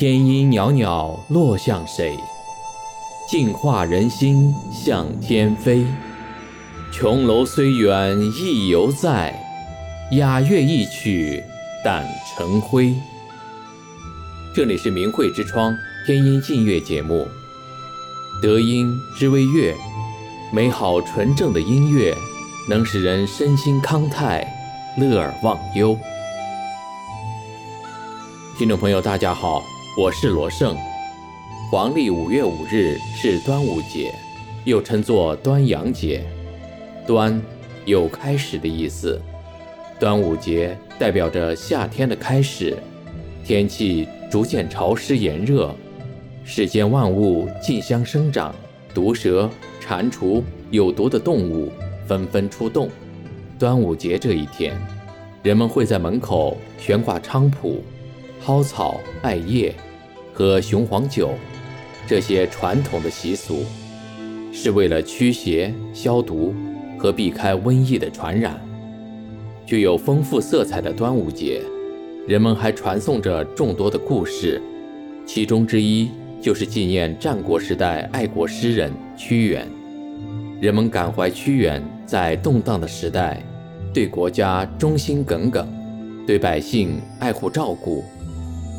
天阴袅袅落向谁？净化人心向天飞。琼楼虽远意犹在，雅乐一曲胆成灰。这里是明慧之窗天音静乐节目。德音之谓乐，美好纯正的音乐，能使人身心康泰，乐而忘忧。听众朋友，大家好。我是罗胜。黄历五月五日是端午节，又称作端阳节。端有开始的意思，端午节代表着夏天的开始，天气逐渐潮湿炎热，世间万物竞相生长，毒蛇、蟾蜍、有毒的动物纷纷出动。端午节这一天，人们会在门口悬挂菖蒲。蒿草、艾叶和雄黄酒，这些传统的习俗，是为了驱邪、消毒和避开瘟疫的传染。具有丰富色彩的端午节，人们还传颂着众多的故事，其中之一就是纪念战国时代爱国诗人屈原。人们感怀屈原在动荡的时代，对国家忠心耿耿，对百姓爱护照顾。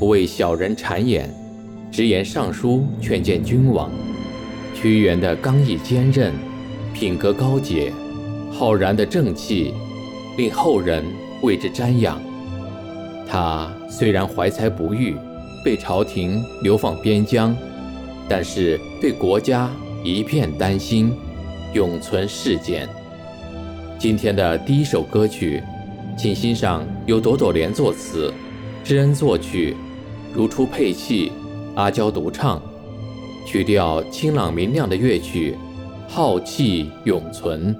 不为小人谗言，直言上书劝谏君王。屈原的刚毅坚韧、品格高洁、浩然的正气，令后人为之瞻仰。他虽然怀才不遇，被朝廷流放边疆，但是对国家一片丹心，永存世间。今天的第一首歌曲，请欣赏由朵朵莲作词，知恩作曲。如初配器，阿娇独唱，曲调清朗明亮的乐曲，浩气永存。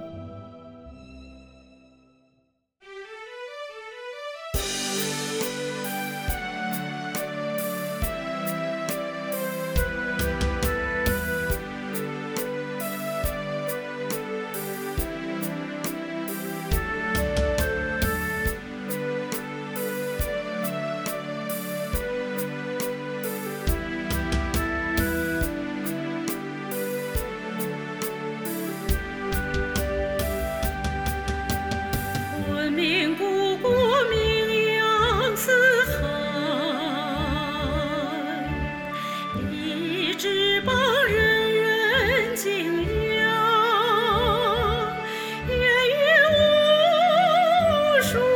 不。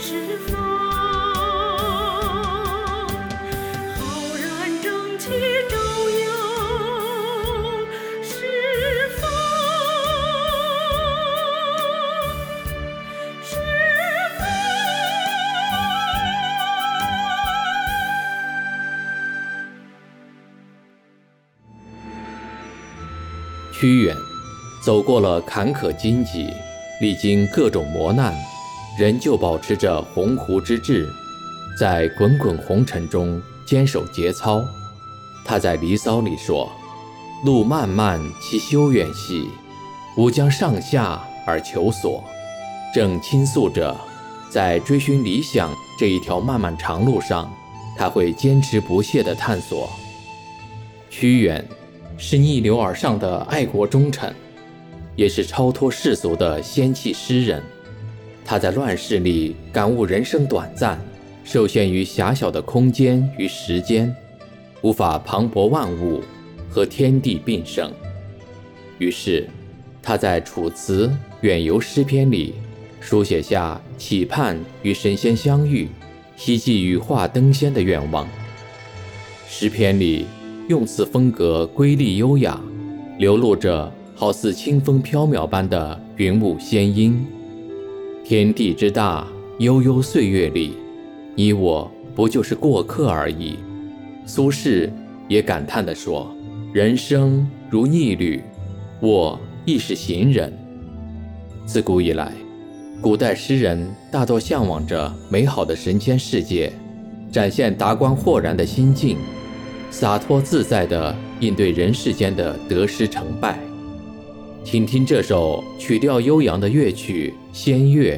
是浩然正气？照耀是？是屈原走过了坎坷荆棘。历经各种磨难，仍旧保持着鸿鹄之志，在滚滚红尘中坚守节操。他在《离骚》里说：“路漫漫其修远兮，吾将上下而求索。”正倾诉着，在追寻理想这一条漫漫长路上，他会坚持不懈地探索。屈原是逆流而上的爱国忠臣，也是超脱世俗的仙气诗人。他在乱世里感悟人生短暂，受限于狭小的空间与时间，无法磅礴万物，和天地并生。于是，他在《楚辞·远游诗篇》里书写下期盼与神仙相遇、希冀羽化登仙的愿望。诗篇里用词风格瑰丽优雅，流露着好似清风飘渺般的云雾仙音。天地之大，悠悠岁月里，你我不就是过客而已？苏轼也感叹地说：“人生如逆旅，我亦是行人。”自古以来，古代诗人大多向往着美好的神仙世界，展现达观豁然的心境，洒脱自在地应对人世间的得失成败。请听这首曲调悠扬的乐曲《仙乐》。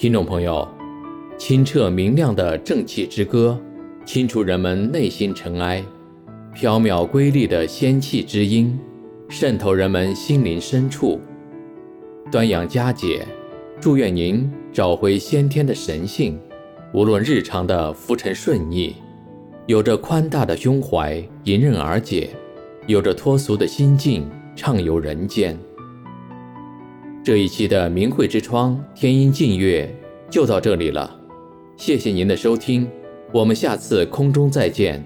听众朋友，清澈明亮的正气之歌，清除人们内心尘埃；飘渺瑰丽的仙气之音，渗透人们心灵深处。端阳佳节，祝愿您找回先天的神性，无论日常的浮沉顺逆，有着宽大的胸怀迎刃而解，有着脱俗的心境畅游人间。这一期的明慧之窗天音净月就到这里了，谢谢您的收听，我们下次空中再见。